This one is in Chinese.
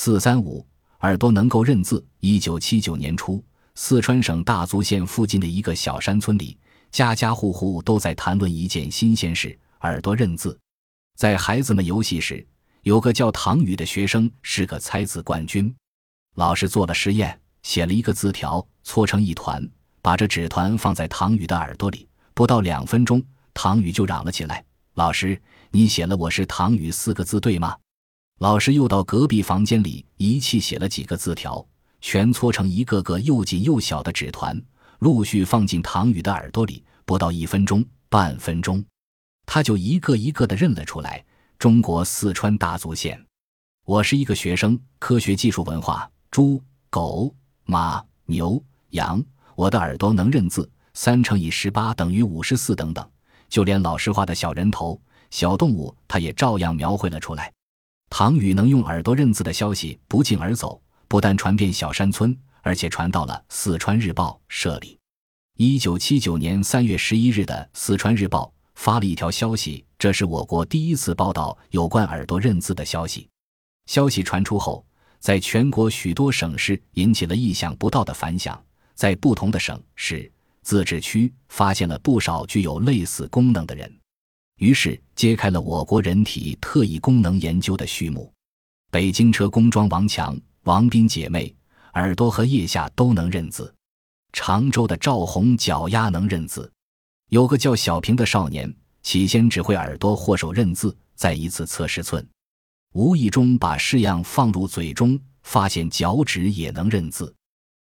四三五，耳朵能够认字。一九七九年初，四川省大足县附近的一个小山村里，家家户户都在谈论一件新鲜事：耳朵认字。在孩子们游戏时，有个叫唐宇的学生是个猜字冠军。老师做了实验，写了一个字条，搓成一团，把这纸团放在唐宇的耳朵里。不到两分钟，唐宇就嚷了起来：“老师，你写了‘我是唐宇’四个字，对吗？”老师又到隔壁房间里一气写了几个字条，全搓成一个个又紧又小的纸团，陆续放进唐宇的耳朵里。不到一分钟，半分钟，他就一个一个的认了出来。中国四川大足县，我是一个学生。科学、技术、文化，猪、狗、马、牛、羊，我的耳朵能认字，三乘以十八等于五十四等等。就连老师画的小人头、小动物，他也照样描绘了出来。唐宇能用耳朵认字的消息不胫而走，不但传遍小山村，而且传到了《四川日报》社里。一九七九年三月十一日的《四川日报》。发了一条消息，这是我国第一次报道有关耳朵认字的消息。消息传出后，在全国许多省市引起了意想不到的反响，在不同的省市自治区发现了不少具有类似功能的人，于是揭开了我国人体特异功能研究的序幕。北京车工庄王强、王斌姐妹耳朵和腋下都能认字，常州的赵红脚丫能认字。有个叫小平的少年，起先只会耳朵或手认字，在一次测试寸，无意中把试样放入嘴中，发现脚趾也能认字。